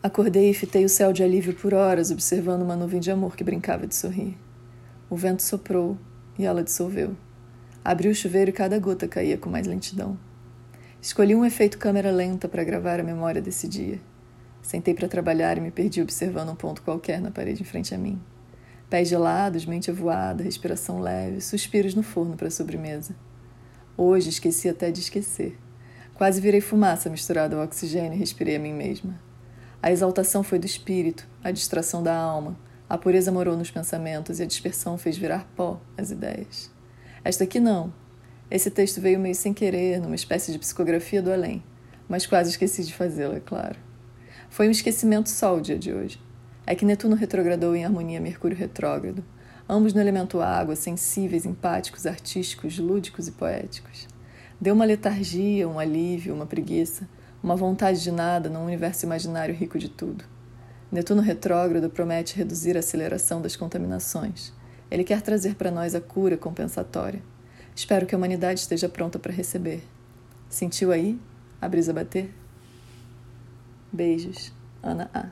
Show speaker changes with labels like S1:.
S1: Acordei e fitei o céu de alívio por horas, observando uma nuvem de amor que brincava de sorrir. O vento soprou e ela dissolveu. Abri o chuveiro e cada gota caía com mais lentidão. Escolhi um efeito câmera lenta para gravar a memória desse dia. Sentei para trabalhar e me perdi observando um ponto qualquer na parede em frente a mim. Pés gelados, mente avoada, respiração leve, suspiros no forno para a sobremesa. Hoje esqueci até de esquecer. Quase virei fumaça misturada ao oxigênio e respirei a mim mesma. A exaltação foi do espírito, a distração da alma, a pureza morou nos pensamentos e a dispersão fez virar pó as ideias. Esta aqui não. Esse texto veio meio sem querer, numa espécie de psicografia do além, mas quase esqueci de fazê-lo, é claro. Foi um esquecimento só o dia de hoje. É que Netuno retrogradou em harmonia Mercúrio retrógrado, ambos no elemento água, sensíveis, empáticos, artísticos, lúdicos e poéticos. Deu uma letargia, um alívio, uma preguiça, uma vontade de nada num universo imaginário rico de tudo. Netuno retrógrado promete reduzir a aceleração das contaminações. Ele quer trazer para nós a cura compensatória. Espero que a humanidade esteja pronta para receber. Sentiu aí a brisa bater? Beijos, Ana A.